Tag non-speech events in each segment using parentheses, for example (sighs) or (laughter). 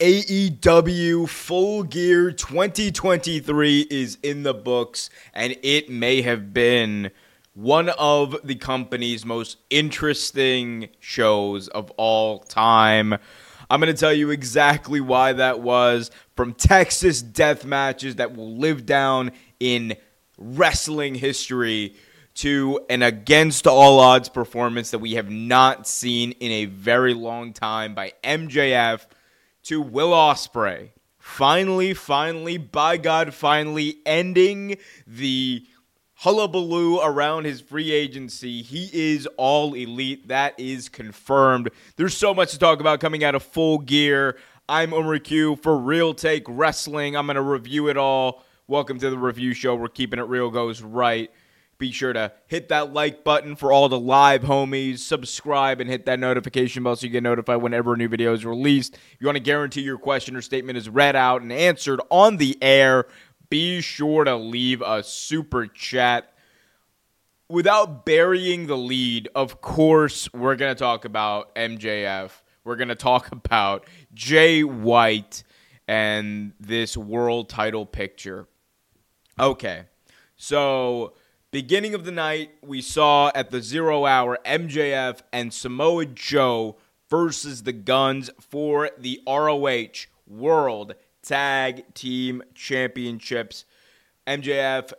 AEW Full Gear 2023 is in the books, and it may have been one of the company's most interesting shows of all time. I'm going to tell you exactly why that was from Texas death matches that will live down in wrestling history to an against all odds performance that we have not seen in a very long time by MJF to Will Ospreay. Finally, finally, by God, finally ending the hullabaloo around his free agency. He is all elite. That is confirmed. There's so much to talk about coming out of full gear. I'm Omar Q for Real Take Wrestling. I'm going to review it all. Welcome to the review show. We're keeping it real goes right. Be sure to hit that like button for all the live homies. Subscribe and hit that notification bell so you get notified whenever a new video is released. If you want to guarantee your question or statement is read out and answered on the air, be sure to leave a super chat. Without burying the lead, of course, we're going to talk about MJF. We're going to talk (laughs) about Jay White and this world title picture. Okay, so Beginning of the night, we saw at the zero hour MJF and Samoa Joe versus the Gunns for the ROH World Tag Team Championships. MJF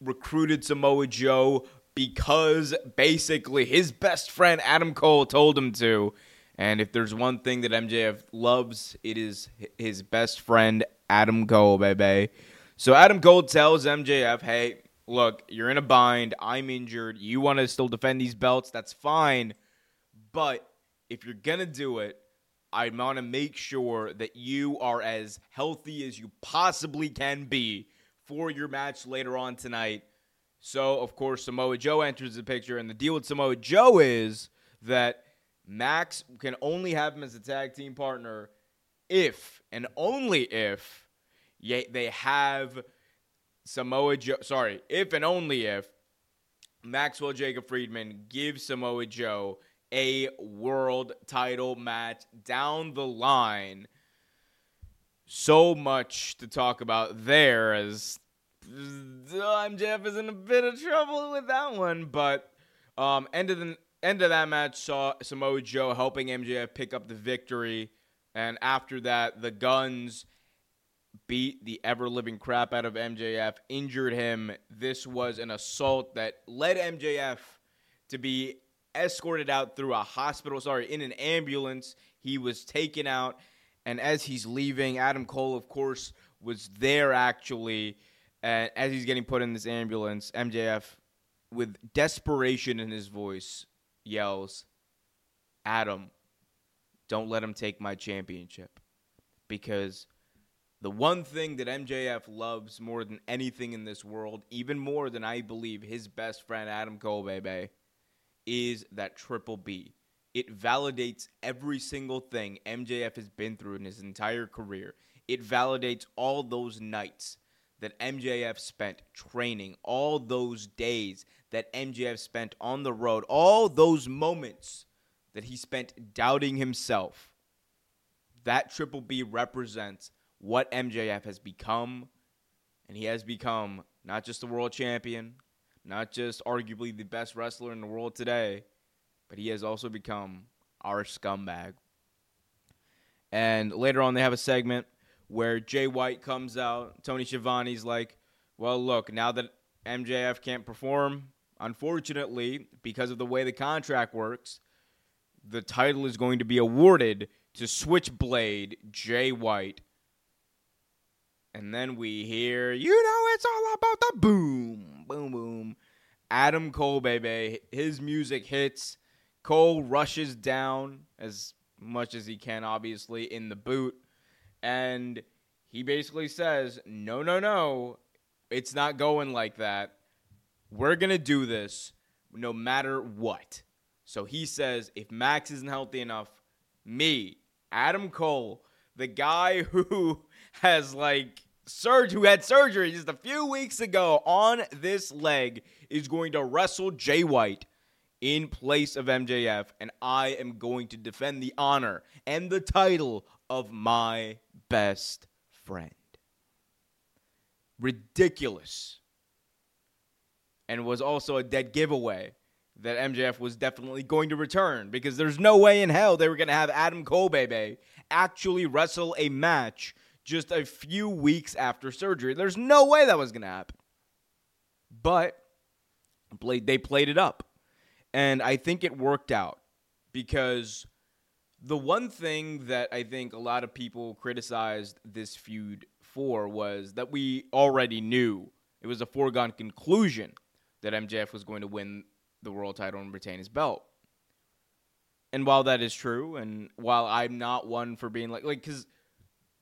recruited Samoa Joe because basically his best friend Adam Cole told him to. And if there's one thing that MJF loves, it is his best friend Adam Cole, baby. So Adam Cole tells MJF, hey, look, you're in a bind. I'm injured. You want to still defend these belts? That's fine. But if you're going to do it, I want to make sure that you are as healthy as you possibly can be for your match later on tonight. So, of course, Samoa Joe enters the picture, and the deal with Samoa Joe is that Max can only have him as a tag team partner if and only if they have Samoa Joe, sorry, if and only if Maxwell Jacob Friedman gives Samoa Joe a world title match down the line. So much to talk about there as MJF is in a bit of trouble with that one, but um, end of the end of that match saw Samoa Joe helping MJF pick up the victory, and after that, the Gunns beat the ever living crap out of MJF, injured him. This was an assault that led MJF to be escorted out through a hospital, sorry, in an ambulance. He was taken out, and as he's leaving, Adam Cole, of course, was there actually. And as he's getting put in this ambulance, MJF, with desperation in his voice, yells, Adam, don't let him take my championship. Because the one thing that MJF loves more than anything in this world, even more than I believe his best friend Adam Cole, baby, is that triple B. It validates every single thing MJF has been through in his entire career. It validates all those nights that MJF spent training, all those days that MJF spent on the road, all those moments that he spent doubting himself. That triple B represents what MJF has become, and he has become not just the world champion, not just arguably the best wrestler in the world today, but he has also become our scumbag. And later on, they have a segment where Jay White comes out. Tony Schiavone's like, well, look, now that MJF can't perform, unfortunately, because of the way the contract works, the title is going to be awarded to Switchblade Jay White and then we hear, you know, it's all about the boom, boom, boom. Adam Cole, baby. His music hits. Cole rushes down as much as he can, obviously, in the boot. And he basically says, no, no, no. It's not going like that. We're going to do this no matter what. So he says, if Max isn't healthy enough, me, Adam Cole, the guy (laughs) who has like surge who had surgery just a few weeks ago on this leg is going to wrestle Jay White in place of MJF, and I am going to defend the honor and the title of my best friend. Ridiculous. And was also a dead giveaway that MJF was definitely going to return because there's no way in hell they were going to have Adam Cole baby actually wrestle a match just a few weeks after surgery. There's no way that was going to happen. But they played it up. And I think it worked out because the one thing that I think a lot of people criticized this feud for was that we already knew it was a foregone conclusion that MJF was going to win the world title and retain his belt. And while that is true, and while I'm not one for being like, like, because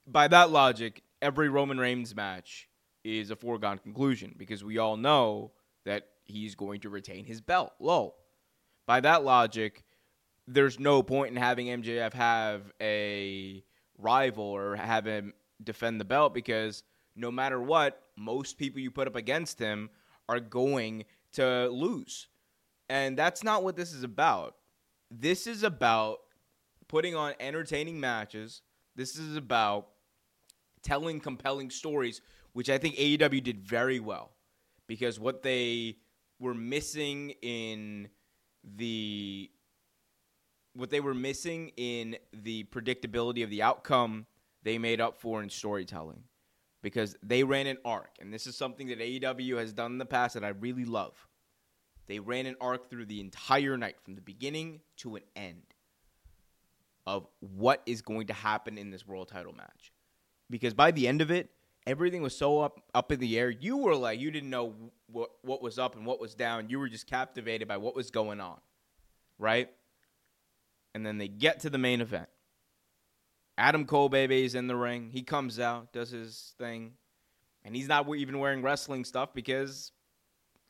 by that logic, every Roman Reigns match is a foregone conclusion because we all know that he's going to retain his belt. Low. By that logic, there's no point in having MJF have a rival or have him defend the belt because no matter what, most people you put up against him are going to lose. And that's not what this is about. This is about putting on entertaining matches. This is about telling compelling stories, which I think AEW did very well because what they were missing in the what they were missing in the predictability of the outcome, they made up for in storytelling because they ran an arc. And this is something that AEW has done in the past that I really love. They ran an arc through the entire night, from the beginning to an end, of what is going to happen in this world title match. Because by the end of it, everything was so up up in the air. You were like you didn't know what what was up and what was down. You were just captivated by what was going on, right? And then they get to the main event. Adam Cole baby is in the ring. He comes out, does his thing, and he's not even wearing wrestling stuff because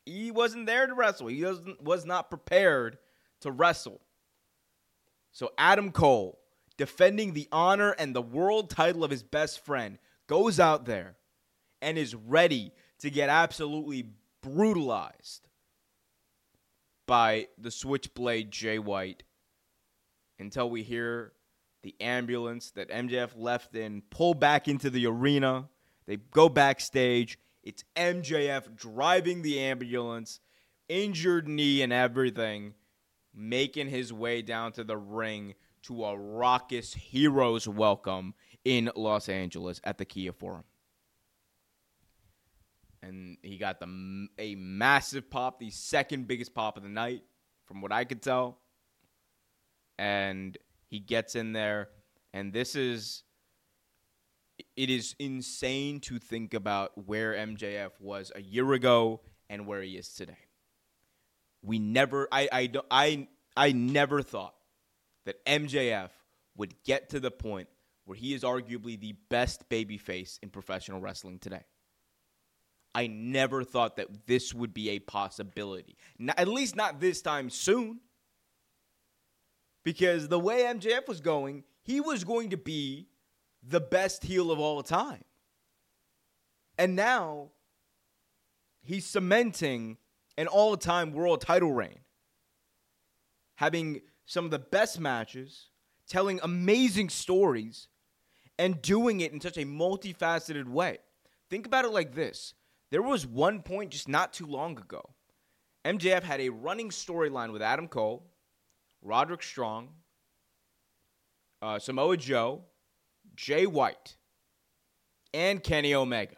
he wasn't there to wrestle. He was not prepared to wrestle. So Adam Cole, defending the honor and the world title of his best friend, goes out there and is ready to get absolutely brutalized by the switchblade Jay White until we hear the ambulance that MJF left in pull back into the arena. They go backstage. It's MJF driving the ambulance, injured knee and everything, making his way down to the ring to a raucous hero's welcome in Los Angeles at the Kia Forum. And he got the a massive pop, the second biggest pop of the night, from what I could tell. And he gets in there, and this is it is insane to think about where MJF was a year ago and where he is today. We never, I, I, I, I never thought that MJF would get to the point where he is arguably the best babyface in professional wrestling today. I never thought that this would be a possibility. Not, at least not this time soon. Because the way MJF was going, he was going to be the best heel of all time. And now he's cementing an all time world title reign, having some of the best matches, telling amazing stories, and doing it in such a multifaceted way. Think about it like this there was one point just not too long ago. MJF had a running storyline with Adam Cole, Roderick Strong, uh, Samoa Joe, Jay White, and Kenny Omega.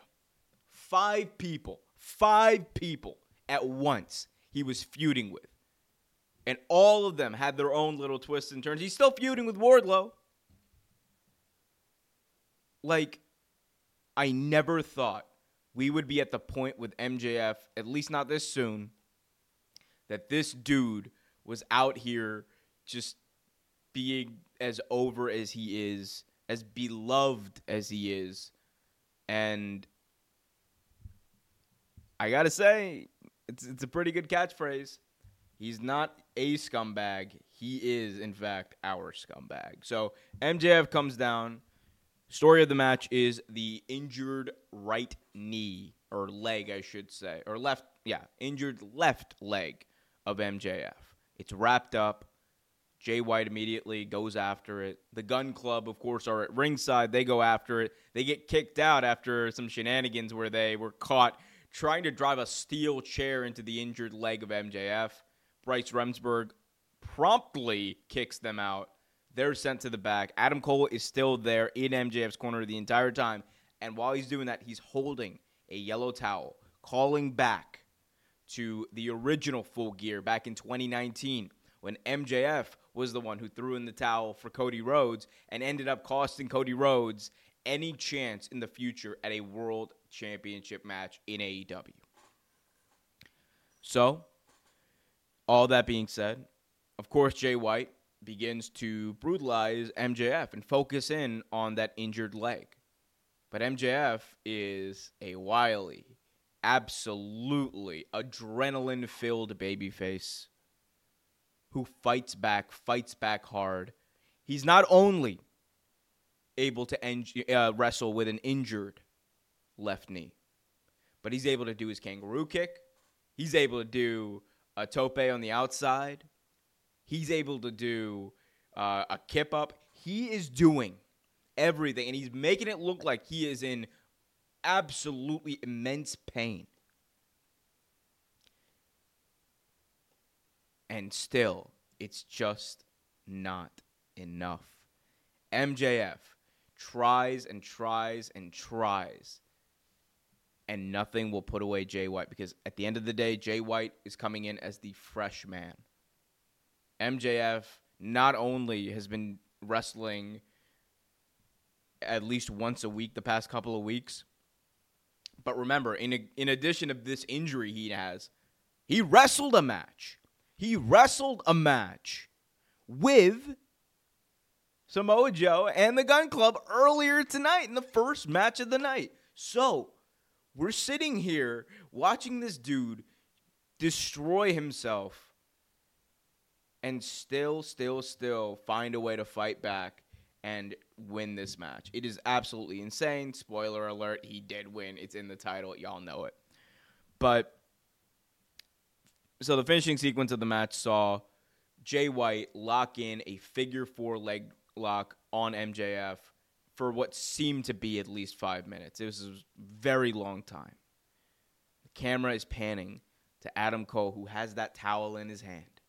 Five people, five people at once he was feuding with. And all of them had their own little twists and turns. He's still feuding with Wardlow. Like, I never thought we would be at the point with MJF, at least not this soon, that this dude was out here just being as over as he is as beloved as he is. And I got to say, it's, it's a pretty good catchphrase. He's not a scumbag. He is, in fact, our scumbag. So MJF comes down. Story of the match is the injured right knee, or leg, I should say, or left, yeah, injured left leg of MJF. It's wrapped up. Jay White immediately goes after it. The Gunn Club, of course, are at ringside. They go after it. They get kicked out after some shenanigans where they were caught trying to drive a steel chair into the injured leg of MJF. Bryce Remsburg promptly kicks them out. They're sent to the back. Adam Cole is still there in MJF's corner the entire time. And while he's doing that, he's holding a yellow towel, calling back to the original full gear back in 2019 when MJF was the one who threw in the towel for Cody Rhodes and ended up costing Cody Rhodes any chance in the future at a world championship match in AEW. So, all that being said, of course, Jay White begins to brutalize MJF and focus in on that injured leg. But MJF is a wily, absolutely adrenaline filled babyface who fights back, fights back hard. He's not only able to en- uh, wrestle with an injured left knee, but he's able to do his kangaroo kick. He's able to do a tope on the outside. He's able to do uh, a kip up. He is doing everything, and he's making it look like he is in absolutely immense pain. And still, it's just not enough. MJF tries and tries and tries, and nothing will put away Jay White because at the end of the day, Jay White is coming in as the fresh man. MJF not only has been wrestling at least once a week the past couple of weeks, but remember, in a, in addition of this injury he has, he wrestled a match he wrestled a match with Samoa Joe and the Gunn Club earlier tonight in the first match of the night. So we're sitting here watching this dude destroy himself and still, still, still find a way to fight back and win this match. It is absolutely insane. Spoiler alert, he did win. It's in the title. Y'all know it. But so the finishing sequence of the match saw Jay White lock in a figure four leg lock on MJF for what seemed to be at least five minutes. It was a very long time. The camera is panning to Adam Cole, who has that towel in his hand,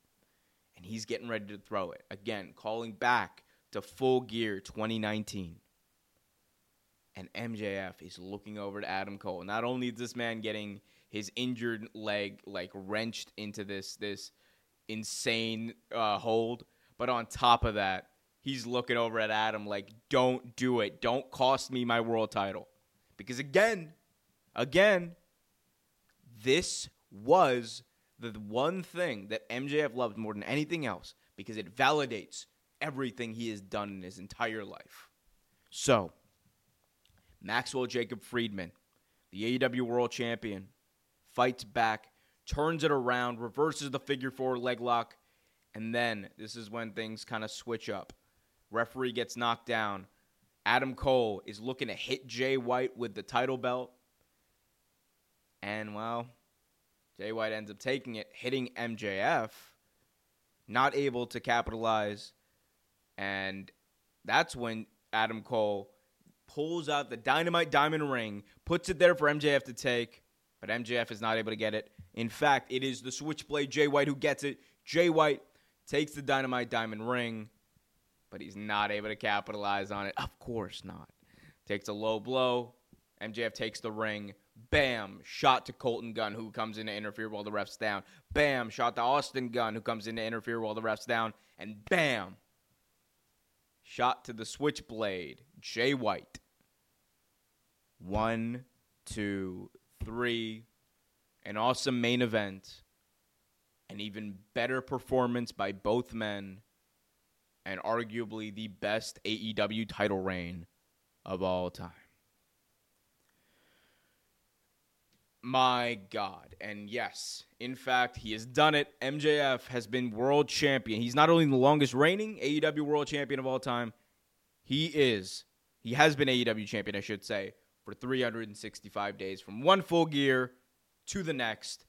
and he's getting ready to throw it. Again, calling back to full gear 2019. And MJF is looking over to Adam Cole. Not only is this man getting his injured leg like wrenched into this this insane uh, hold. But on top of that, he's looking over at Adam like, "Don't do it. Don't cost me my world title." Because again, again, this was the one thing that MJF loved more than anything else because it validates everything he has done in his entire life. So, Maxwell Jacob Friedman, the AEW World Champion, fights back, turns it around, reverses the figure four leg lock, and then this is when things kind of switch up. Referee gets knocked down. Adam Cole is looking to hit Jay White with the title belt. And, well, Jay White ends up taking it, hitting MJF, not able to capitalize. And that's when Adam Cole pulls out the dynamite diamond ring, puts it there for MJF to take, but MJF is not able to get it. In fact, it is the Switchblade Jay White who gets it. Jay White takes the Dynamite Diamond ring, but he's not able to capitalize on it. Of course not. Takes a low blow. MJF takes the ring. Bam! Shot to Colten Gunn, who comes in to interfere while the ref's down. Bam! Shot to Austin Gunn, who comes in to interfere while the ref's down. And bam! Shot to the Switchblade, Jay White. One, two, three, an awesome main event, an even better performance by both men, and arguably the best AEW title reign of all time. My God. And yes, in fact, he has done it. MJF has been world champion. He's not only the longest reigning AEW world champion of all time, he is, he has been AEW champion, I should say, for 365 days from one full gear to the next.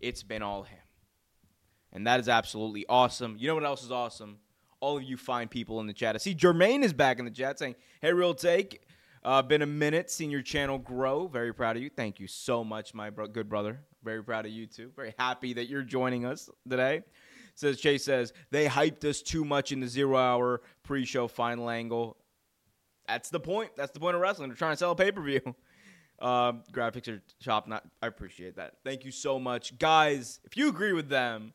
It's been all him. And that is absolutely awesome. You know what else is awesome? All of you fine people in the chat. I see Jermaine is back in the chat saying, Hey, real take. Uh, been a minute, seeing your channel grow. Very proud of you. Thank you so much, my bro- good brother. Very proud of you too. Very happy that you're joining us today. Says Chase says they hyped us too much in the zero hour pre-show final angle. That's the point. That's the point of wrestling. They're trying to sell a pay-per-view. (laughs) Um, graphics are shop. Not. I appreciate that. Thank you so much, guys. If you agree with them,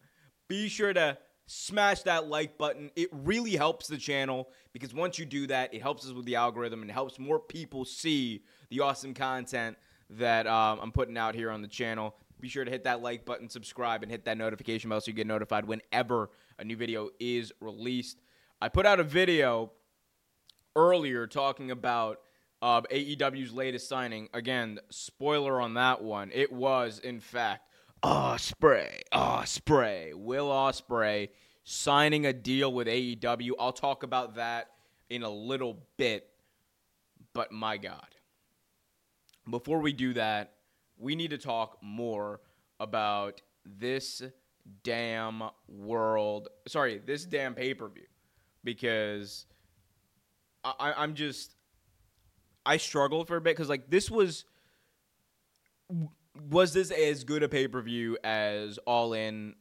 be sure to smash that like button. It really helps the channel because once you do that, it helps us with the algorithm and helps more people see the awesome content that um, I'm putting out here on the channel. Be sure to hit that like button, subscribe, and hit that notification bell so you get notified whenever a new video is released. I put out a video earlier talking about uh, AEW's latest signing. Again, spoiler on that one. It was, in fact, Ospreay, Osprey, Will Ospreay signing a deal with AEW. I'll talk about that in a little bit. But my God, before we do that, we need to talk more about this damn world. Sorry, this damn pay per view, because I, I'm just I struggled for a bit because like this was was this as good a pay per view as All In?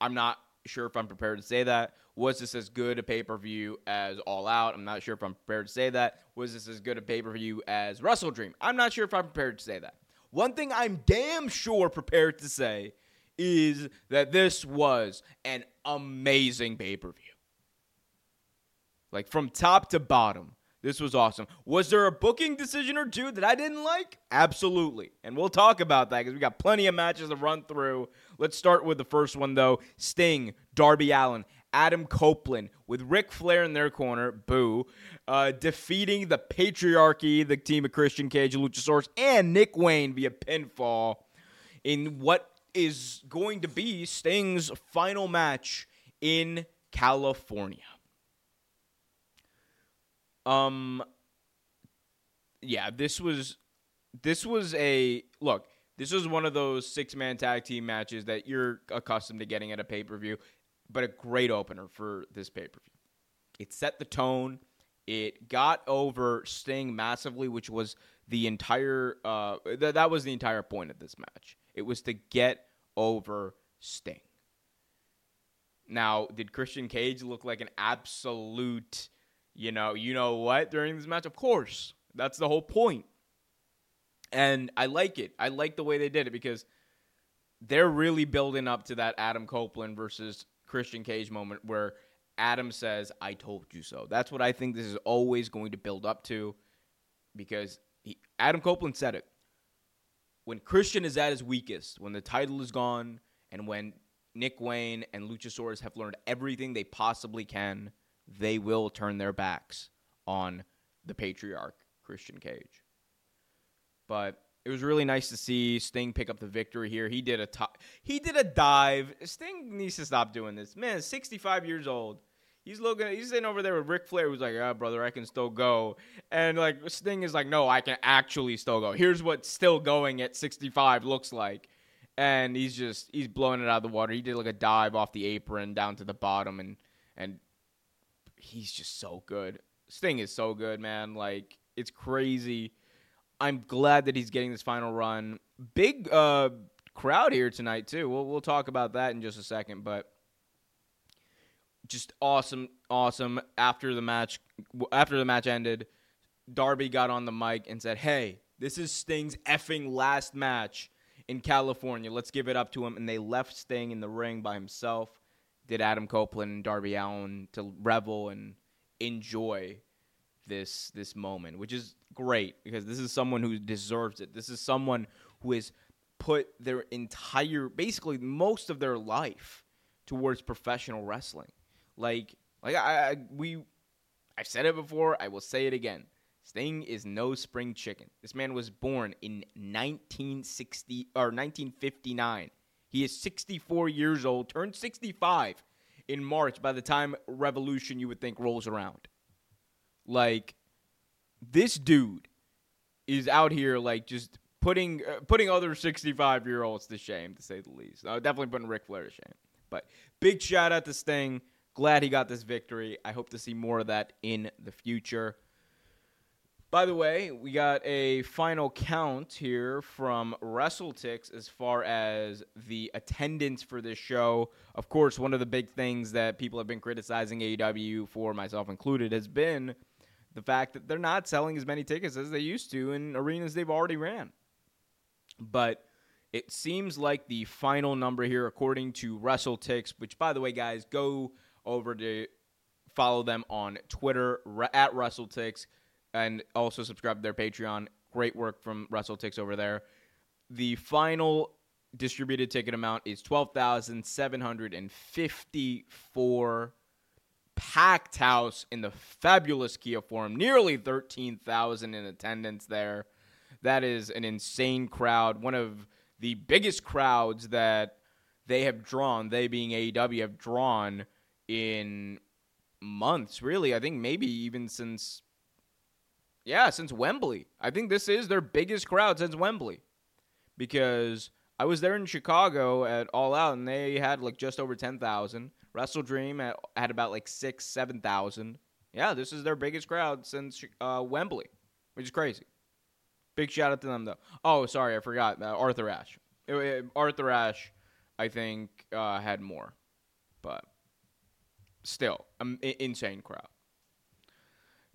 I'm not sure if I'm prepared to say that. Was this as good a pay per view as All Out? I'm not sure if I'm prepared to say that. Was this as good a pay per view as Wrestle Dream? I'm not sure if I'm prepared to say that. One thing I'm damn sure prepared to say is that this was an amazing pay per view. Like from top to bottom. This was awesome. Was there a booking decision or two that I didn't like? Absolutely. And we'll talk about that because we got plenty of matches to run through. Let's start with the first one, though Sting, Darby Allin, Adam Copeland with Ric Flair in their corner, boo, uh, defeating the patriarchy, the team of Christian Cage, Luchasaurus, and Nick Wayne via pinfall in what is going to be Sting's final match in California. Um yeah, this was this was a look, this was one of those six-man tag team matches that you're accustomed to getting at a pay-per-view, but a great opener for this pay-per-view. It set the tone. It got over Sting massively, which was the entire uh, th- that was the entire point of this match. It was to get over Sting. Now, did Christian Cage look like an absolute you know, you know what during this match? Of course. That's the whole point. And I like it. I like the way they did it because they're really building up to that Adam Copeland versus Christian Cage moment where Adam says, I told you so. That's what I think this is always going to build up to because he, Adam Copeland said it. When Christian is at his weakest, when the title is gone, and when Nick Wayne and Luchasaurus have learned everything they possibly can they will turn their backs on the patriarch Christian Cage. But it was really nice to see Sting pick up the victory here. He did a top, he did a dive. Sting needs to stop doing this. Man, 65 years old. He's looking. He's sitting over there with Ric Flair, who's like, "Yeah, brother, I can still go." And like Sting is like, "No, I can actually still go. Here's what still going at 65 looks like." And he's just he's blowing it out of the water. He did like a dive off the apron down to the bottom, and and he's just so good. Sting is so good, man. Like it's crazy. I'm glad that he's getting this final run. Big uh, crowd here tonight too. We'll we'll talk about that in just a second, but just awesome, awesome. After the match, after the match ended, Darby got on the mic and said, "Hey, this is Sting's effing last match in California. Let's give it up to him." And they left Sting in the ring by himself did Adam Copeland and Darby Allin to revel and enjoy this this moment, which is great because this is someone who deserves it. This is someone who has put their entire basically most of their life towards professional wrestling. Like like I, I we I've said it before, I will say it again. Sting is no spring chicken. This man was born in 1960 or 1959. He is 64 years old, turned 65 in March by the time Revolution you would think rolls around. Like this dude is out here like just putting uh, putting other 65 year olds to shame to say the least. Uh, definitely putting Ric Flair to shame. But big shout out to Sting. Glad he got this victory. I hope to see more of that in the future. By the way, we got a final count here from WrestleTix as far as the attendance for this show. Of course, one of the big things that people have been criticizing AEW for, myself included, has been the fact that they're not selling as many tickets as they used to in arenas they've already ran. But it seems like the final number here, according to WrestleTix, which, by the way, guys, go over to follow them on Twitter at WrestleTix and also subscribe to their Patreon. Great work from WrestleTix over there. The final distributed ticket amount is 12,754 packed house in the fabulous Kia Forum, nearly 13,000 in attendance there. That is an insane crowd, one of the biggest crowds that they have drawn, they being AEW have drawn in months, really. I think maybe even since yeah, since Wembley. I think this is their biggest crowd since Wembley. Because I was there in Chicago at All Out and they had like just over 10,000. Wrestle Dream had, had about like 6, 7,000. Yeah, this is their biggest crowd since uh, Wembley, which is crazy. Big shout out to them though. Oh, sorry, I forgot. Uh, Arthur Ashe. It, it, Arthur Ashe, I think, uh, had more. But still, um, insane crowd.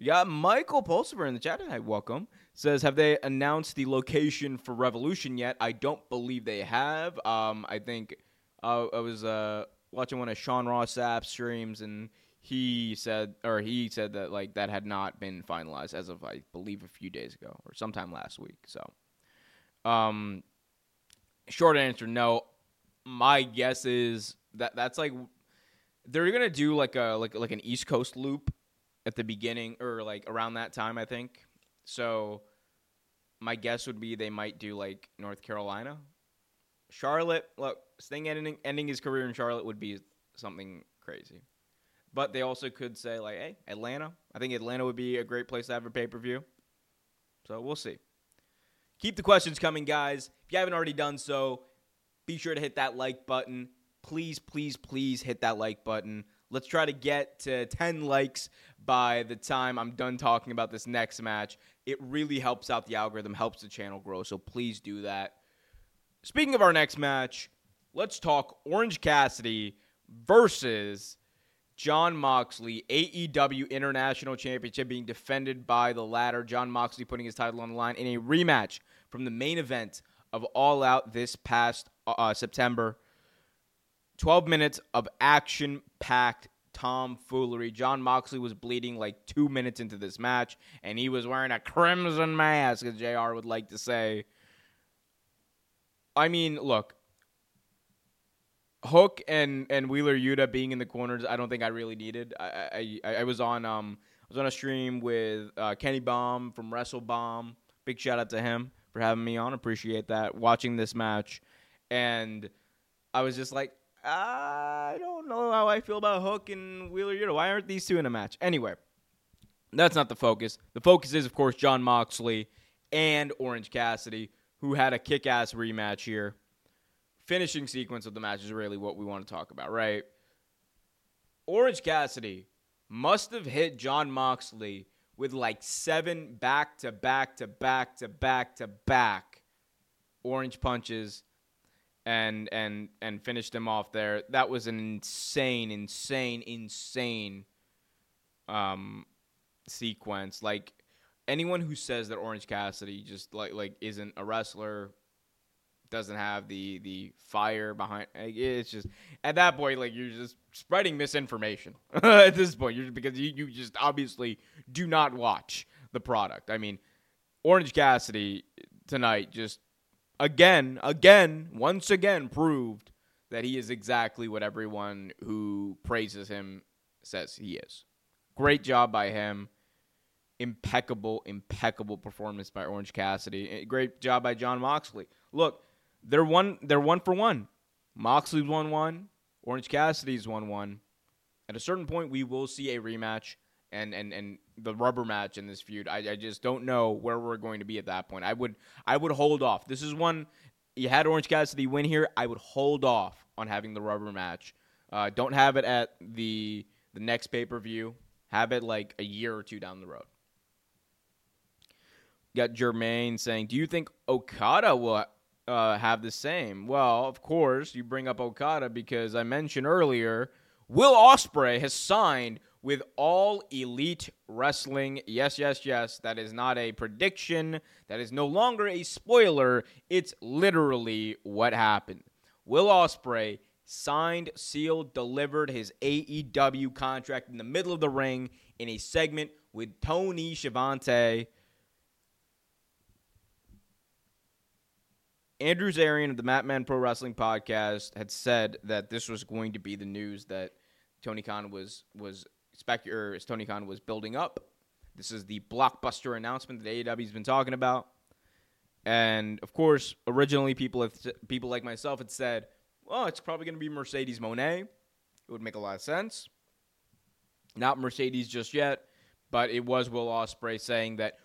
Yeah, Michael Pulsiver in the chat tonight. Welcome. Says, have they announced the location for Revolution yet? I don't believe they have. Um, I think uh, I was uh, watching one of Sean Ross Sapp streams, and he said, or he said that like that had not been finalized as of I believe a few days ago or sometime last week. So, um, short answer, no. My guess is that that's like they're gonna do like a like like an East Coast loop at the beginning or like around that time, I think. So my guess would be they might do like North Carolina. Charlotte, look, Sting ending, ending his career in Charlotte would be something crazy. But they also could say like, hey, Atlanta. I think Atlanta would be a great place to have a pay per view. So we'll see. Keep the questions coming, guys. If you haven't already done so, be sure to hit that like button. Please, please, please hit that like button. Let's try to get to 10 likes by the time I'm done talking about this next match. It really helps out the algorithm, helps the channel grow, so please do that. Speaking of our next match, let's talk Orange Cassidy versus Jon Moxley, AEW International Championship being defended by the latter. Jon Moxley putting his title on the line in a rematch from the main event of All Out this past uh, September. 12 minutes of action packed tomfoolery. Jon Moxley was bleeding like two minutes into this match, and he was wearing a crimson mask, as JR would like to say. I mean, look, Hook and and Wheeler Yuta being in the corners, I don't think I really needed. I I, I was on um I was on a stream with uh, Kenny Bomb from Wrestle Bomb. Big shout out to him for having me on. Appreciate that. Watching this match, and I was just like, I don't know how I feel about Hook and Wheeler Yuta. Why aren't these two in a match? Anyway, that's not the focus. The focus is, of course, Jon Moxley and Orange Cassidy, who had a kick ass rematch here. Finishing sequence of the match is really what we want to talk about, right? Orange Cassidy must have hit Jon Moxley with like seven back to back to back to back to back orange punches and and and finished him off there. That was an insane, insane, insane um, sequence. Like anyone who says that Orange Cassidy just like like isn't a wrestler, doesn't have the the fire behind. It's just at that point, like you're just spreading misinformation (laughs) at this point. You're because you you just obviously do not watch the product. I mean, Orange Cassidy tonight just again, again, once again proved that he is exactly what everyone who praises him says he is. Great job by him. Impeccable, impeccable performance by Orange Cassidy. Great job by Jon Moxley. Look, they're one they're one for one. Moxley's one one. Orange Cassidy's one one. At a certain point we will see a rematch and and and the rubber match in this feud. I, I just don't know where we're going to be at that point. I would I would hold off. This is one you had Orange Cassidy win here. I would hold off on having the rubber match Uh, don't have it at the the next pay per view. Have it like a year or two down the road. Got Jermaine saying, "Do you think Okada will uh, have the same?" Well, of course, you bring up Okada because I mentioned earlier Will Ospreay has signed with All Elite Wrestling. Yes, yes, yes. That is not a prediction. That is no longer a spoiler. It's literally what happened. Will Ospreay signed, sealed, delivered his AEW contract in the middle of the ring in a segment with Tony Schiavone. Andrew Zarian of the Mat Men Pro Wrestling Podcast had said that this was going to be the news that Tony Khan was was or as Tony Khan was building up. This is the blockbuster announcement that AEW's been talking about. And of course, originally people have, people like myself had said, "Well, it's probably going to be Mercedes Moné. It would make a lot of sense. Not Mercedes just yet, but it was Will Ospreay saying that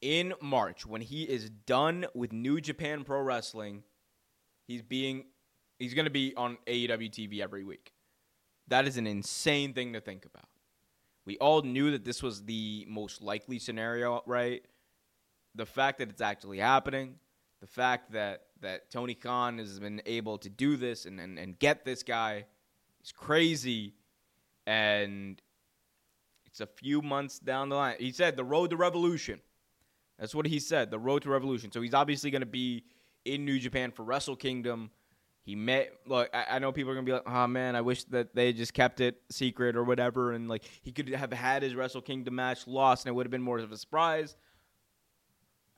in March, when he is done with New Japan Pro Wrestling, he's being he's going to be on AEW TV every week. That is an insane thing to think about. We all knew that this was the most likely scenario, right? The fact that it's actually happening, the fact that, that Tony Khan has been able to do this and, and, and get this guy is crazy. And it's a few months down the line. He said the road to revolution. That's what he said, the road to revolution. So he's obviously going to be in New Japan for Wrestle Kingdom. He met look. I, I, know people are gonna be like, "Oh man, I wish that they just kept it secret or whatever." And like he could have had his Wrestle Kingdom match lost, and it would have been more of a surprise.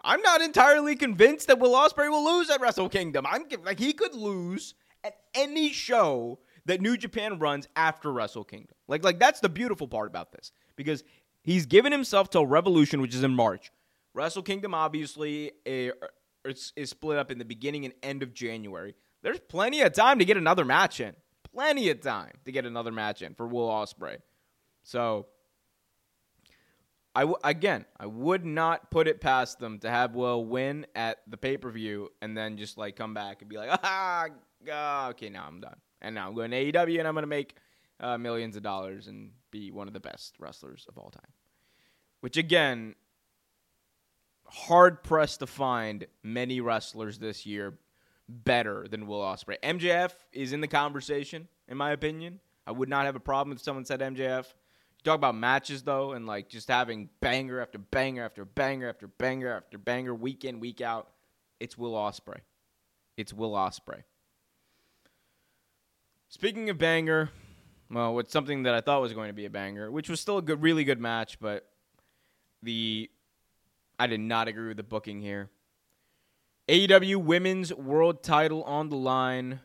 I'm not entirely convinced that Will Ospreay will lose at Wrestle Kingdom. I'm like he could lose at any show that New Japan runs after Wrestle Kingdom. Like like that's the beautiful part about this because he's given himself till Revolution, which is in March. Wrestle Kingdom obviously eh, er, a, is, is split up in the beginning and end of January there's plenty of time to get another match in. Plenty of time to get another match in for Will Ospreay. So, I w- again, I would not put it past them to have Will win at the pay per view and then just like come back and be like, ah, ah, okay, now I'm done, and now I'm going to AEW and I'm going to make uh, millions of dollars and be one of the best wrestlers of all time. Which again, hard pressed to find many wrestlers this year better than Will Ospreay. MJF is in the conversation, in my opinion. I would not have a problem if someone said MJF. You talk about matches though, and like just having banger after banger after banger after banger after banger, week in week out. It's Will Ospreay. It's Will Ospreay. Speaking of banger, well, it's something that I thought was going to be a banger, which was still a good, really good match, but the I did not agree with the booking here. AEW Women's World Title on the line.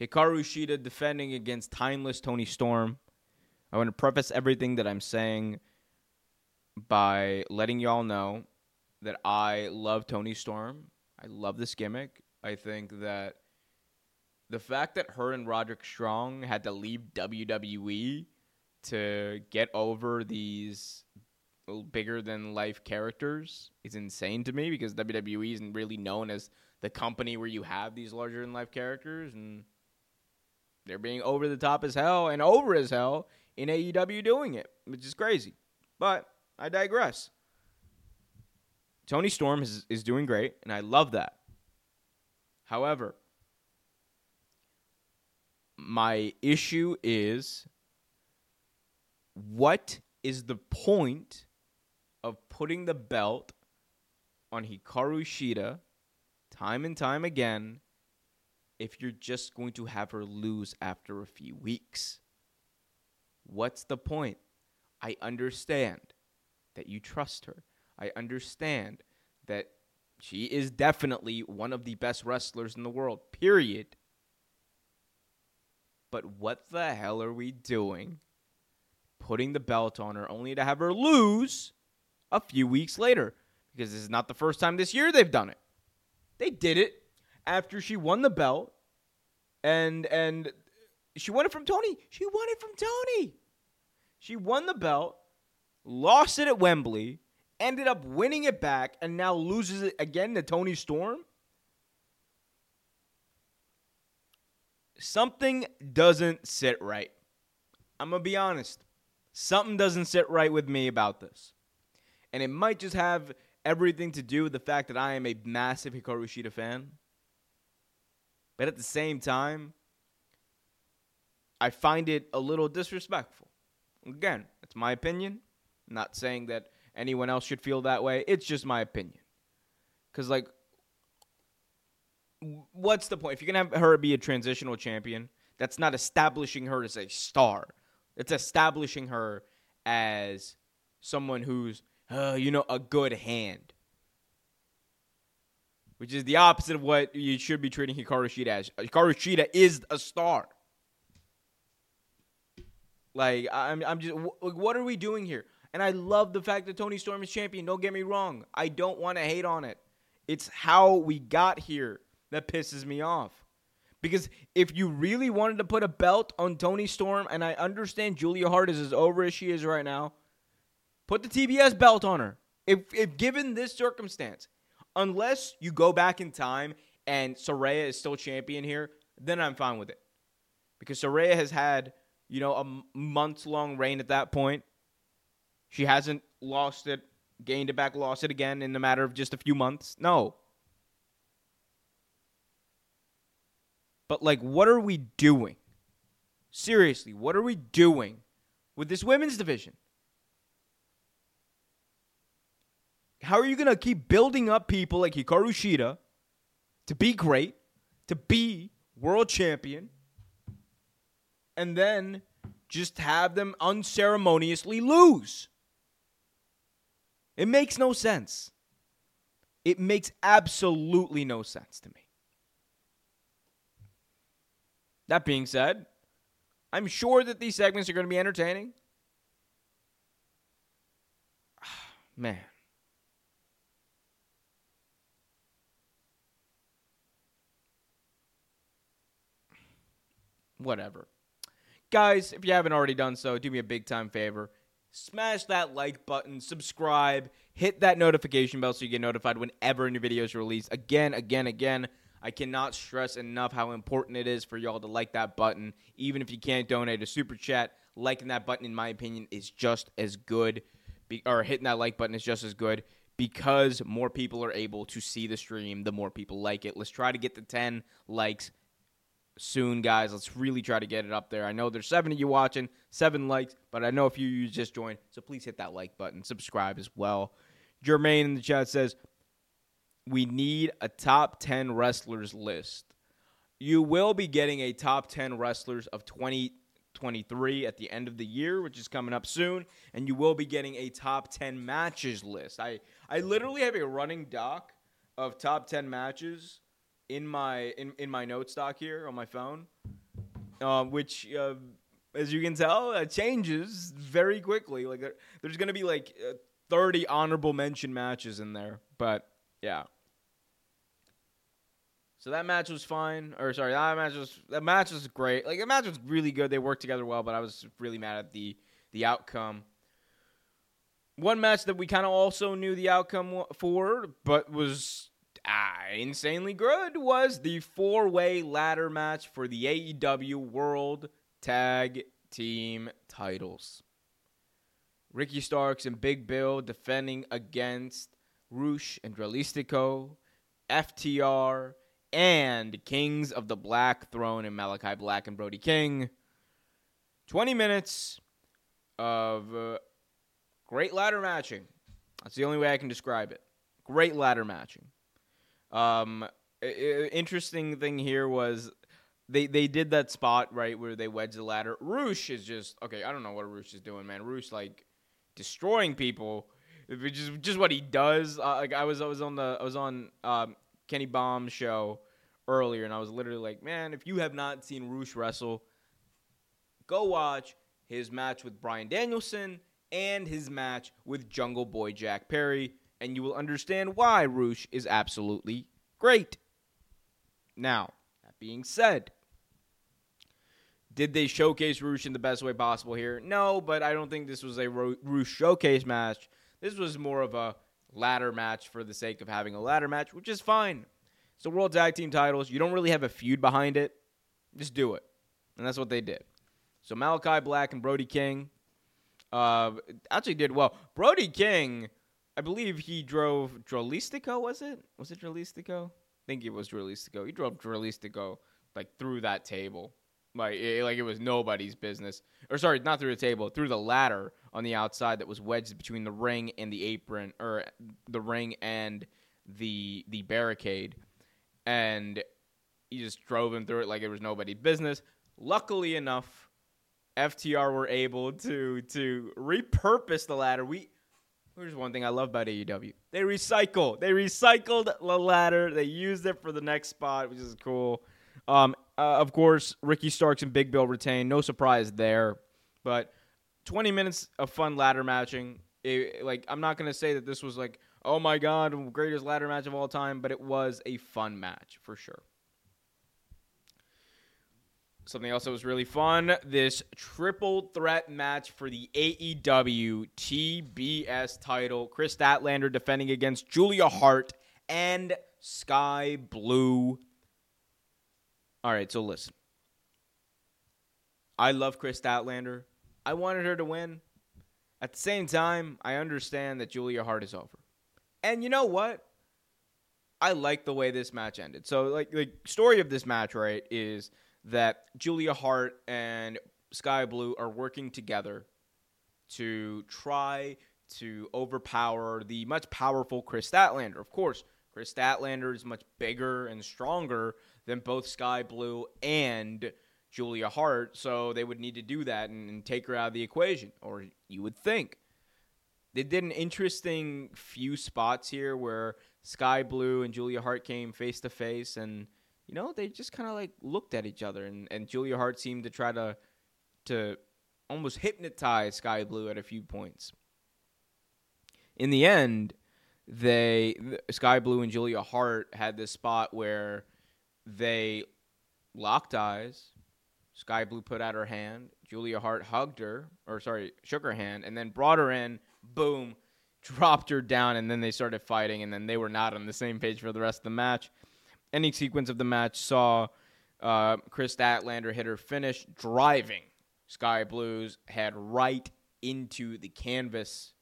Hikaru Shida defending against Timeless Toni Storm. I want to preface everything that I'm saying by letting y'all know that I love Toni Storm. I love this gimmick. I think that the fact that her and Roderick Strong had to leave WWE to get over these bigger than life characters is insane to me because WWE isn't really known as the company where you have these larger than life characters and they're being over the top as hell and over as hell in AEW doing it, which is crazy. But I digress. Toni Storm is, is doing great, and I love that. However, my issue is what is the point of putting the belt on Hikaru Shida time and time again if you're just going to have her lose after a few weeks. What's the point? I understand that you trust her. I understand that she is definitely one of the best wrestlers in the world, period. But what the hell are we doing putting the belt on her only to have her lose a few weeks later because this is not the first time this year they've done it. They did it after she won the belt and and she won it from Toni. She won it from Toni. She won the belt, lost it at Wembley, ended up winning it back and now loses it again to Toni Storm. something doesn't sit right. I'm going to be honest. Something doesn't sit right with me about this. And it might just have everything to do with the fact that I am a massive Hikaru Shida fan. But at the same time, I find it a little disrespectful. Again, it's my opinion. I'm not saying that anyone else should feel that way. It's just my opinion. Because, like, what's the point? If you're going to have her be a transitional champion, that's not establishing her as a star. It's establishing her as someone who's, uh, you know, a good hand. Which is the opposite of what you should be treating Hikaru Shida as. Hikaru Shida is a star. Like I'm, I'm just. What are we doing here? And I love the fact that Toni Storm is champion. Don't get me wrong. I don't want to hate on it. It's how we got here that pisses me off. Because if you really wanted to put a belt on Toni Storm, and I understand Julia Hart is as over as she is right now, put the TBS belt on her. If, if given this circumstance, unless you go back in time and Saraya is still champion here, then I'm fine with it. Because Saraya has had, you know, a months long reign at that point. She hasn't lost it, gained it back, lost it again in a matter of just a few months. No. But like, what are we doing? Seriously, what are we doing with this women's division? How are you going to keep building up people like Hikaru Shida to be great, to be world champion, and then just have them unceremoniously lose? It makes no sense. It makes absolutely no sense to me. That being said, I'm sure that these segments are going to be entertaining. (sighs) Man. Whatever. Guys, if you haven't already done so, do me a big time favor. Smash that like button, subscribe, hit that notification bell so you get notified whenever new videos are released. Again, again, again. I cannot stress enough how important it is for y'all to like that button. Even if you can't donate a super chat, liking that button, in my opinion, is just as good. Be- or hitting that like button is just as good because more people are able to see the stream, the more people like it. Let's try to get to 10 likes soon, guys. Let's really try to get it up there. I know there's seven of you watching, seven likes, but I know a few of you just joined, so please hit that like button, subscribe as well. Jermaine in the chat says, we need a top 10 wrestlers list. You will be getting a top 10 wrestlers of 2023 at the end of the year, which is coming up soon, and you will be getting a top 10 matches list. I I literally have a running doc of top 10 matches in my in, in my notes doc here on my phone, uh, which uh, as you can tell, uh, changes very quickly. Like there, there's to be like uh, 30 honorable mention matches in there, but yeah. So that match was fine. Or sorry, that match was that match was great. Like the match was really good. They worked together well, but I was really mad at the the outcome. One match that we kind of also knew the outcome for, but was ah, insanely good, was the four way ladder match for the AEW World Tag Team titles. Ricky Starks and Big Bill defending against Rush and Dralistico, FTR, and Kings of the Black Throne and Malakai Black and Brody King. 20 minutes of uh, great ladder matching. That's the only way I can describe it. Great ladder matching. Um, interesting thing here was they they did that spot right where they wedge the ladder. Rush is just okay. I don't know what Rush is doing, man. Rush like destroying people, which is just what he does. Uh, like I was I was on the I was on um, Kenny Baum's show earlier, and I was literally like, man, if you have not seen Rush wrestle, go watch his match with Bryan Danielson and his match with Jungle Boy Jack Perry, and you will understand why Rush is absolutely great. Now, that being said, did they showcase Rush in the best way possible here? No, but I don't think this was a Rush showcase match. This was more of a ladder match for the sake of having a ladder match, which is fine. The World Tag Team titles. You don't really have a feud behind it. Just do it. And that's what they did. So Malakai Black and Brody King uh, actually did well. Brody King, I believe he drove Dralistico, was it? Was it Dralistico? I think it was Dralistico. He drove Dralistico like through that table. Like it, like it was nobody's business. Or sorry, not through the table, through the ladder on the outside that was wedged between the ring and the apron or the ring and the the barricade. And he just drove him through it like it was nobody's business. Luckily enough, FTR were able to to repurpose the ladder. We here's one thing I love about AEW. They recycle. They recycled the ladder. They used it for the next spot, which is cool. Um, uh, of course, Ricky Starks and Big Bill retain. No surprise there. But 20 minutes of fun ladder matching. It, like I'm not gonna say that this was like, oh my god, greatest ladder match of all time, but it was a fun match for sure. Something else that was really fun this triple threat match for the AEW TBS title. Kris Statlander defending against Julia Hart and Skye Blue. All right, so listen. I love Kris Statlander. I wanted her to win. At the same time, I understand that Julia Hart is over. And you know what? I like the way this match ended. So, like, the story of this match, right, is that Julia Hart and Skye Blue are working together to try to overpower the much powerful Kris Statlander. Of course, Kris Statlander is much bigger and stronger than both Skye Blue and Julia Hart, so they would need to do that and, and take her out of the equation, or you would think. They did an interesting few spots here where Skye Blue and Julia Hart came face to face and – you know, they just kind of like looked at each other, and, and Julia Hart seemed to try to to almost hypnotize Skye Blue at a few points. In the end, they Skye Blue and Julia Hart had this spot where they locked eyes. Skye Blue put out her hand. Julia Hart hugged her, or sorry, shook her hand, and then brought her in. Boom, dropped her down, and then they started fighting, and then they were not on the same page for the rest of the match any sequence of the match saw uh, Kris Statlander hit her finish, driving Skye Blue's head right into the canvas.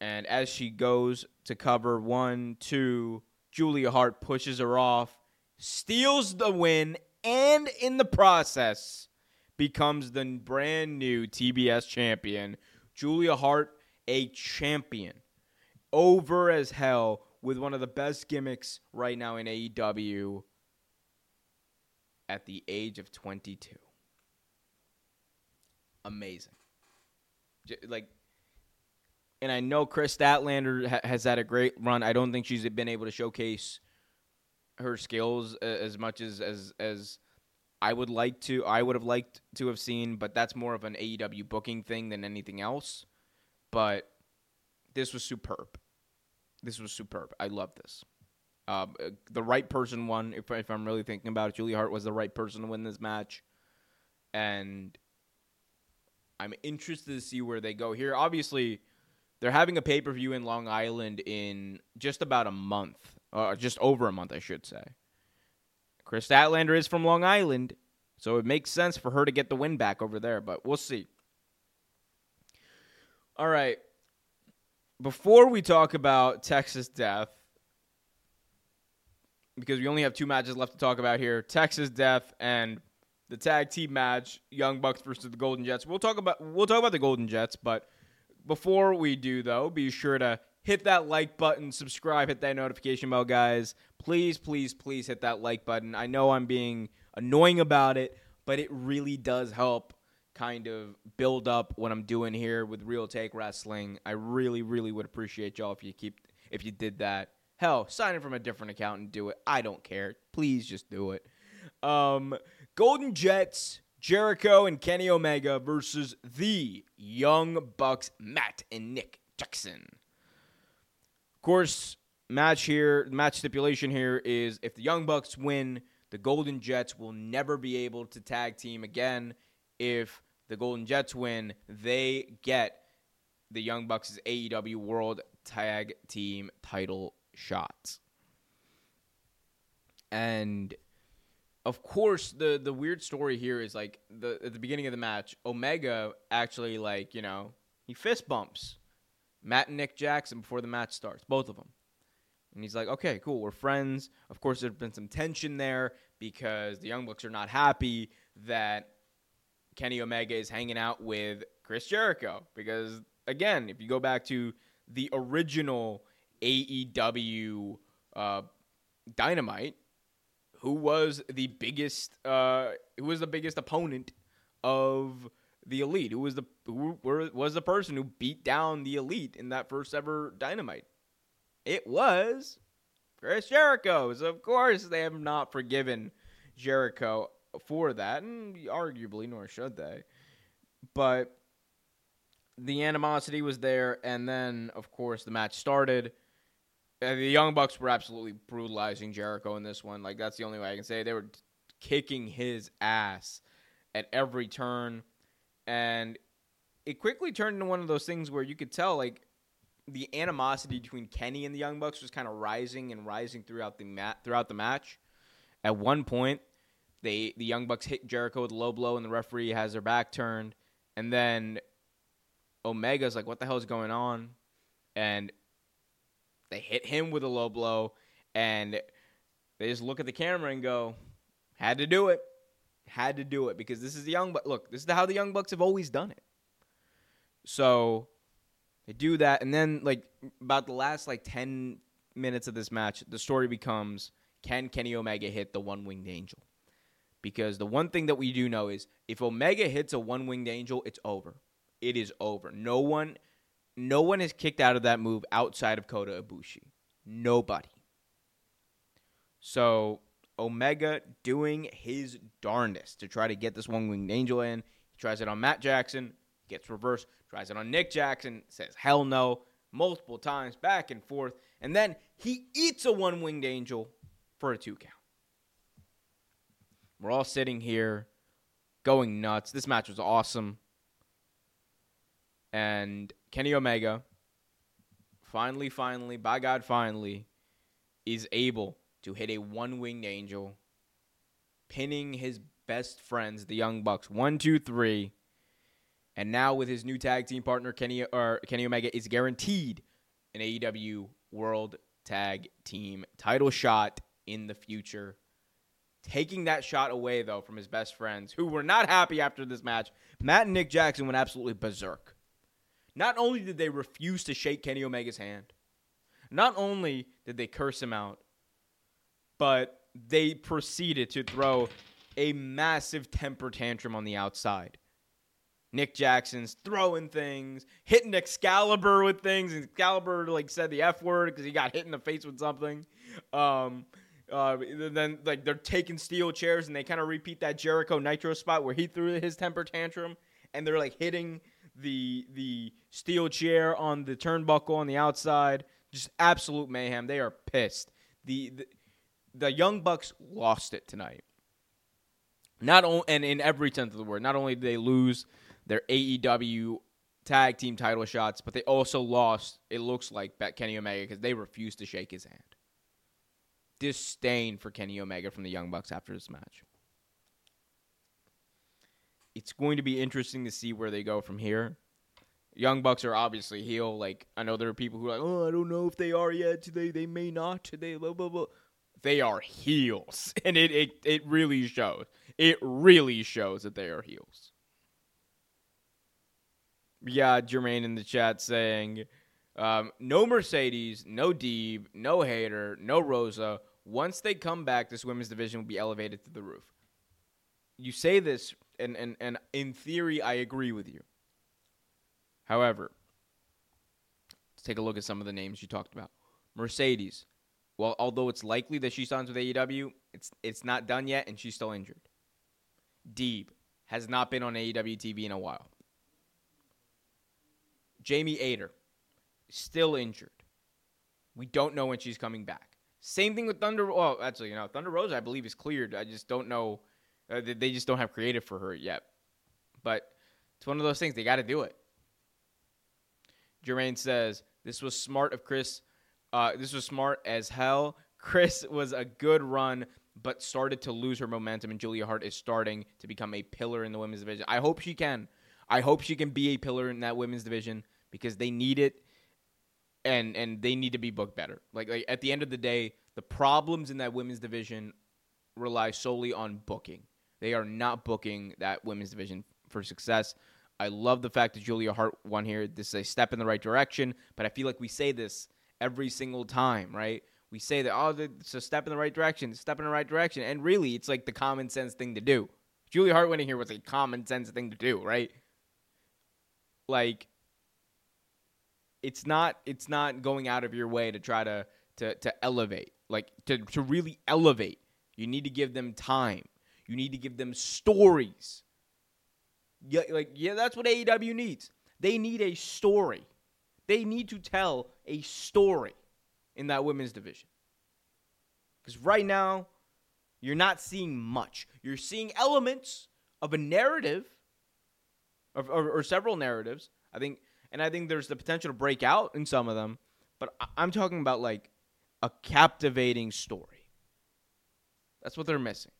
And as she goes to cover one, two, Julia Hart pushes her off, steals the win, and in the process becomes the brand new TBS champion. Julia Hart, a champion. Over as hell with one of the best gimmicks right now in AEW at the age of 22. Amazing. Like, and I know Kris Statlander ha- has had a great run. I don't think she's been able to showcase her skills as much as as as I would like to. I would have liked to have seen, but that's more of an AEW booking thing than anything else. But this was superb. This was superb. I love this. Um, uh, the right person won. If, if I'm really thinking about it, Julia Hart was the right person to win this match, and I'm interested to see where they go here. Obviously, they're having a pay per view in Long Island in just about a month, or just over a month, I should say. Kris Statlander is from Long Island, so it makes sense for her to get the win back over there, but we'll see. All right before we talk about Texas Death, because we only have two matches left to talk about here Texas Death and the tag team match, Young Bucks versus the Golden Jets. We'll talk about we'll talk about the Golden Jets, but before we do though, be sure to hit that like button, subscribe, hit that notification bell, guys. Please, please, please hit that like button. I know I'm being annoying about it, but it really does help kind of build up what I'm doing here with Real Take Wrestling. I really, really would appreciate y'all if you keep if you did that. Hell, sign in from a different account and do it. I don't care. Please just do it. Um, Golden Jets, Jericho and Kenny Omega versus the Young Bucks, Matt and Nick Jackson. Of course, match here, match stipulation here is if the Young Bucks win, the Golden Jets will never be able to tag team again if the Golden Jets win, they get the Young Bucks' AEW World Tag Team title shots. And of course, the the weird story here is like the at the beginning of the match, Omega actually like you know he fist bumps Matt and Nick Jackson before the match starts, both of them. And he's like, okay, cool, we're friends. Of course, there's been some tension there because the Young Bucks are not happy that Kenny Omega is hanging out with Chris Jericho. Because, again, if you go back to the original AEW uh, Dynamite, who was the biggest, uh, who was the biggest opponent of the Elite? Who was the who were, was the person who beat down the Elite in that first ever Dynamite? It was Chris Jericho. So of course they have not forgiven Jericho for that, and arguably nor should they. But the animosity was there, and then of course the match started. And the Young Bucks were absolutely brutalizing Jericho in this one. Like that's the only way I can say it. they were kicking his ass at every turn, and it quickly turned into one of those things where you could tell like the animosity between Kenny and the Young Bucks was kind of rising and rising throughout the mat throughout the match. At one point, they the Young Bucks hit Jericho with a low blow, and the referee has their back turned, and then Omega's like, "What the hell is going on?" And they hit him with a low blow, and they just look at the camera and go, "Had to do it, had to do it," because this is the Young Bucks. Look, this is how the Young Bucks have always done it. So they do that, and then like about the last like ten minutes of this match, the story becomes: Can Kenny Omega hit the one winged angel? Because the one thing that we do know is if Omega hits a one winged angel, it's over. It is over. No one, no one is kicked out of that move outside of Kota Ibushi. Nobody. So Omega doing his darndest to try to get this one winged angel in. He tries it on Matt Jackson gets reversed, tries it on Nick Jackson, says hell no multiple times, back and forth, and then he eats a one winged angel for a two count. We're all sitting here going nuts. This match was awesome. And Kenny Omega, finally, finally, by God, finally, is able to hit a one winged angel, pinning his best friends, the Young Bucks. One, two, three. And now with his new tag team partner Kenny or Kenny Omega is guaranteed an AEW World Tag Team title shot in the future. Taking that shot away though from his best friends who were not happy after this match, Matt and Nick Jackson went absolutely berserk. Not only did they refuse to shake Kenny Omega's hand, not only did they curse him out, but they proceeded to throw a massive temper tantrum on the outside. Nick Jackson's throwing things, hitting Excalibur with things. And Excalibur like said the F word because he got hit in the face with something. Um, uh, then like they're taking steel chairs and they kind of repeat that Jericho Nitro spot where he threw his temper tantrum, and they're like hitting the the steel chair on the turnbuckle on the outside. Just absolute mayhem. They are pissed. The the, the Young Bucks lost it tonight. Not only and in every sense of the word. Not only did they lose their AEW tag team title shots, but they also lost, it looks like, Kenny Omega because they refused to shake his hand. Disdain for Kenny Omega from the Young Bucks after this match. It's going to be interesting to see where they go from here. Young Bucks are obviously heel. Like I know there are people who are like, oh, I don't know if they are yet. They they may not. They blah blah blah. They are heels, (laughs) and it it it really shows. It really shows that they are heels yeah, Jermaine in the chat saying, um, no Mercedes, no Deeb, no Hayter, no Rosa. Once they come back, this women's division will be elevated to the roof. You say this, and, and, and in theory, I agree with you. However, let's take a look at some of the names you talked about. Mercedes, well, although it's likely that she signs with AEW, it's it's not done yet, and she's still injured. Deeb has not been on AEW TV in a while. Jamie Hayter, still injured. We don't know when she's coming back. Same thing with Thunder. Well, actually, you know, Thunder Rosa, I believe, is cleared. I just don't know. Uh, they just don't have creative for her yet. But it's one of those things. They got to do it. Jermaine says, This was smart of Kris. Uh, this was smart as hell. Kris was a good run, but started to lose her momentum, and Julia Hart is starting to become a pillar in the women's division. I hope she can. I hope she can be a pillar in that women's division because they need it, and and they need to be booked better. Like, like at the end of the day, the problems in that women's division rely solely on booking. They are not booking that women's division for success. I love the fact that Julia Hart won here. This is a step in the right direction, but I feel like we say this every single time, right? We say that, oh, it's a step in the right direction, step in the right direction. And really, it's like the common sense thing to do. Julia Hart winning here was a common sense thing to do, right? Like, it's not it's not going out of your way to try to to to elevate. Like to to really elevate. You need to give them time. You need to give them stories. Yeah like yeah that's what AEW needs. They need a story. They need to tell a story in that women's division. Cuz right now you're not seeing much. You're seeing elements of a narrative or, or, or several narratives. I think and I think there's the potential to break out in some of them. But I'm talking about like a captivating story. That's what they're missing.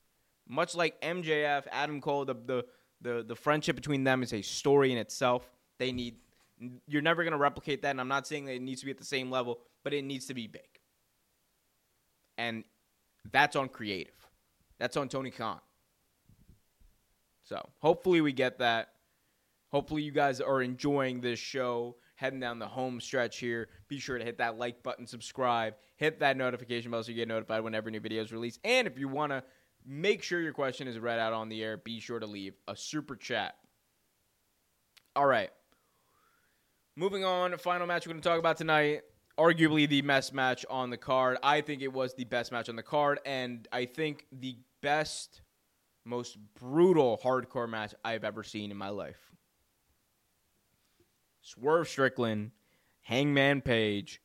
Much like MJF, Adam Cole, the the the, the friendship between them is a story in itself. They need you're never going to replicate that and I'm not saying that it needs to be at the same level, but it needs to be big. And that's on creative. That's on Tony Khan. So, hopefully we get that. Hopefully, you guys are enjoying this show, heading down the home stretch here. Be sure to hit that like button, subscribe, hit that notification bell so you get notified whenever new videos release. And if you want to make sure your question is read out on the air, be sure to leave a super chat. All right. Moving on, final match we're going to talk about tonight. Arguably the best match on the card. I think it was the best match on the card, and I think the best, most brutal hardcore match I've ever seen in my life. Swerve Strickland, Hangman Page,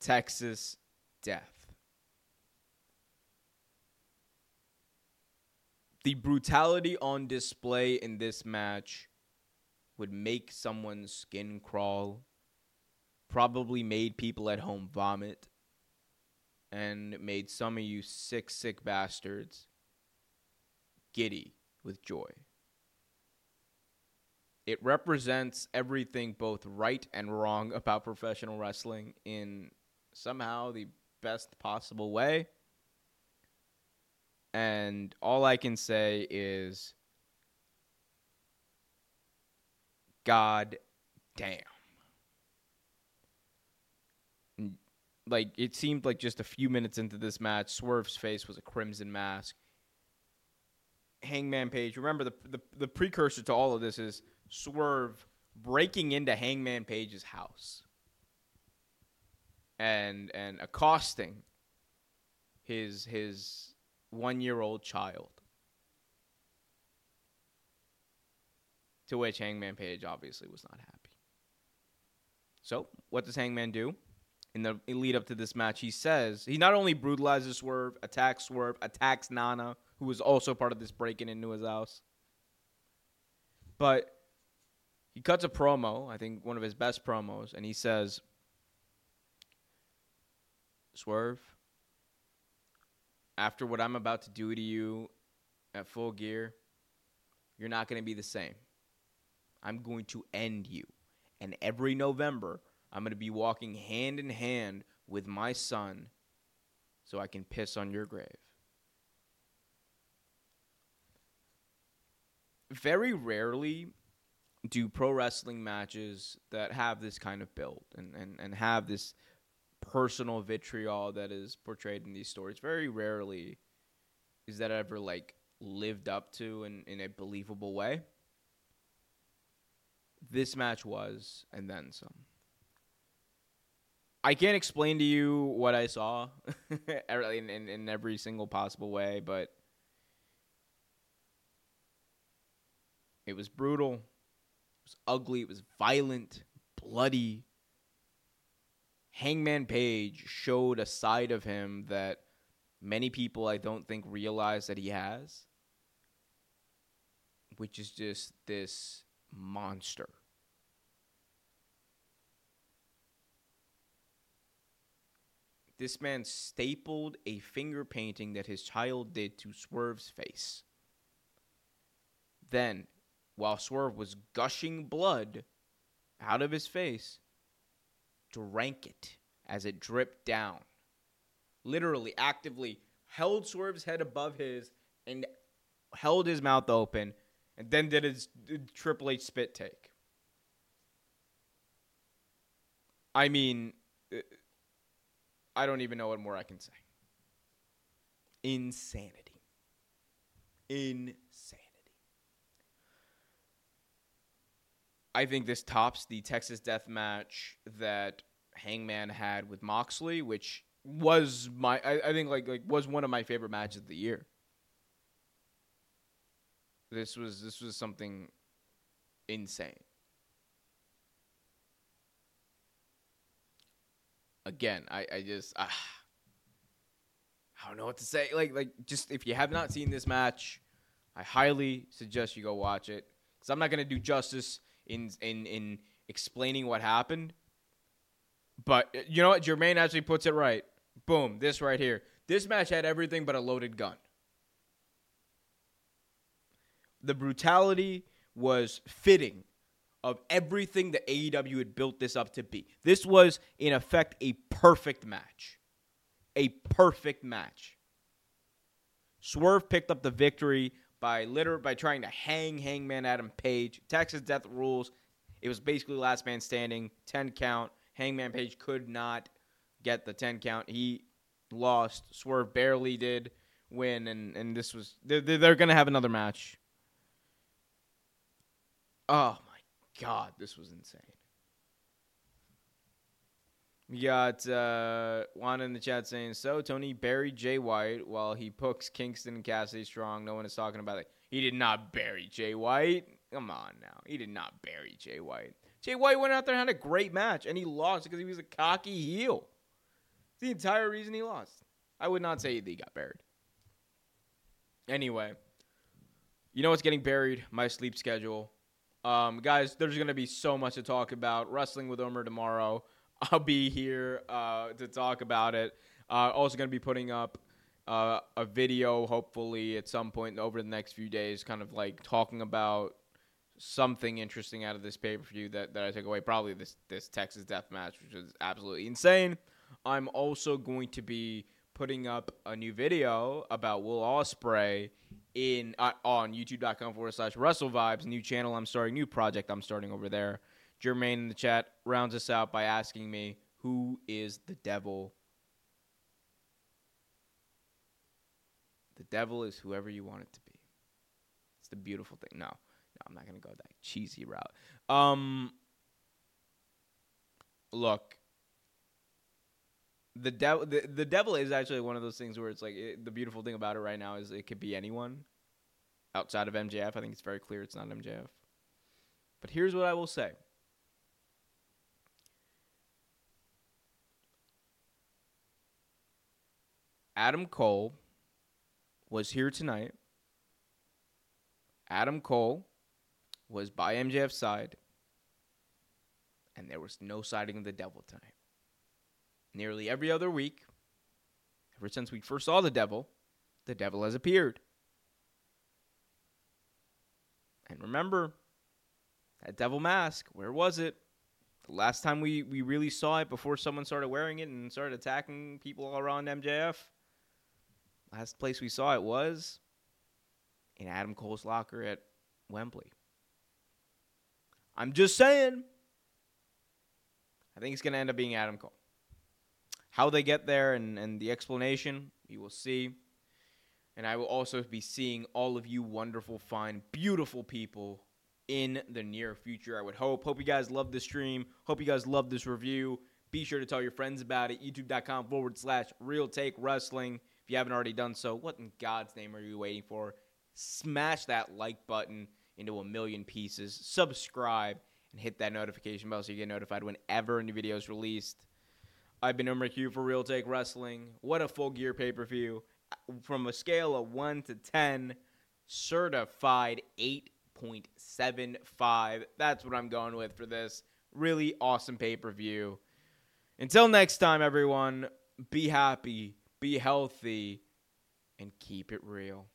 Texas Death. The brutality on display in this match would make someone's skin crawl, probably made people at home vomit, and made some of you sick, sick bastards giddy with joy. It represents everything both right and wrong about professional wrestling in somehow the best possible way. And all I can say is God damn. Like it seemed like just a few minutes into this match, Swerve's face was a crimson mask. Hangman Page. Remember the, the the precursor to all of this is Swerve breaking into Hangman Page's house and and accosting his his one year old child. To which Hangman Page obviously was not happy. So, what does Hangman do? In the lead up to this match, he says he not only brutalizes Swerve, attacks Swerve, attacks Nana, who was also part of this breaking into his house, but he cuts a promo, I think one of his best promos, and he says, Swerve, after what I'm about to do to you at full gear, you're not going to be the same. I'm going to end you. And every November, I'm going to be walking hand in hand with my son so I can piss on your grave. Very rarely do pro wrestling matches that have this kind of build and, and, and have this personal vitriol that is portrayed in these stories. Very rarely is that ever like lived up to in, in a believable way. This match was, and then some. I can't explain to you what I saw (laughs) in, in, in every single possible way, but it was brutal was ugly. It was violent, bloody. Hangman Page showed a side of him that many people I don't think realize that he has, which is just this monster. this man stapled a finger painting that his child did to Swerve's face. Then, while Swerve was gushing blood out of his face, drank it as it dripped down. Literally, actively held Swerve's head above his and held his mouth open and then did his Triple H spit take. I mean, uh, I don't even know what more I can say. Insanity. Insanity. I think this tops the Texas Death Match that Hangman had with Moxley, which was my I, I think like like was one of my favorite matches of the year. This was this was something insane. Again, I, I just ah, I don't know what to say. Like like just if you have not seen this match, I highly suggest you go watch it because I'm not gonna do justice in in in explaining what happened. But uh, you know what? Jermaine actually puts it right. Boom, this right here. This match had everything but a loaded gun the brutality was fitting of everything that AEW had built this up to be. This was, in effect, a perfect match. A perfect match. Swerve picked up the victory by liter- by trying to hang Hangman Adam Page. Texas Death Rules. It was basically last man standing, 10 count. Hangman Page could not get the 10 count. He lost. Swerve barely did win, and, and this was. They're, they're to have another match Oh my god, this was insane. We got uh, in the chat saying, "So Tony buried Jay White while he pokes Kingston and Cassidy Strong. No one is talking about it. He did not bury Jay White. Come on now, he did not bury Jay White. Jay White went out there and had a great match, and he lost because he was a cocky heel. It's the entire reason he lost. I would not say that he got buried. Anyway, you know what's getting buried? My sleep schedule. Um, guys, there's going to be so much to talk about. Wrestling with Omer tomorrow. I'll be here uh, to talk about it. Uh, also, going to be putting up uh, a video, hopefully, at some point over the next few days, kind of like talking about something interesting out of this pay per view that, that I took away. Probably this, this Texas Death Match, which is absolutely insane. I'm also going to be putting up a new video about Will Ospreay in uh, on youtube.com forward slash Wrestle Vibes, new channel I'm starting, new project I'm starting over there. Jermaine in the chat rounds us out by asking me, who is the devil? The devil is whoever you want it to be. It's the beautiful thing. No, no, I'm not gonna go that cheesy route. Um, look, the devil the, the devil is actually one of those things where it's like it, the beautiful thing about it right now is it could be anyone outside of MJF. I think it's very clear it's not MJF. But here's what I will say. Adam Cole was here tonight. Adam Cole was by MJF's side. And there was no siding of the devil tonight nearly every other week, ever since we first saw the devil, the devil has appeared. And remember, that devil mask, where was it? The last time we, we really saw it before someone started wearing it and started attacking people all around MJF, last place we saw it was in Adam Cole's locker at Wembley. I'm just saying. I think it's going to end up being Adam Cole. How they get there and, and the explanation, you will see. And I will also be seeing all of you wonderful, fine, beautiful people in the near future. I would hope. Hope you guys love the stream. Hope you guys love this review. Be sure to tell your friends about it. YouTube.com forward slash real take wrestling. You haven't already done so, what in God's name are you waiting for? Smash that like button into a million pieces. Subscribe and hit that notification bell so you get notified whenever a new video is released. I've been Umar Q for Real Take Wrestling. What a full gear pay per view. Uh, from a scale of 1 to 10, certified 8.75. That's what I'm going with for this. Really awesome pay per view. Until next time, everyone, be happy, be healthy, and keep it real.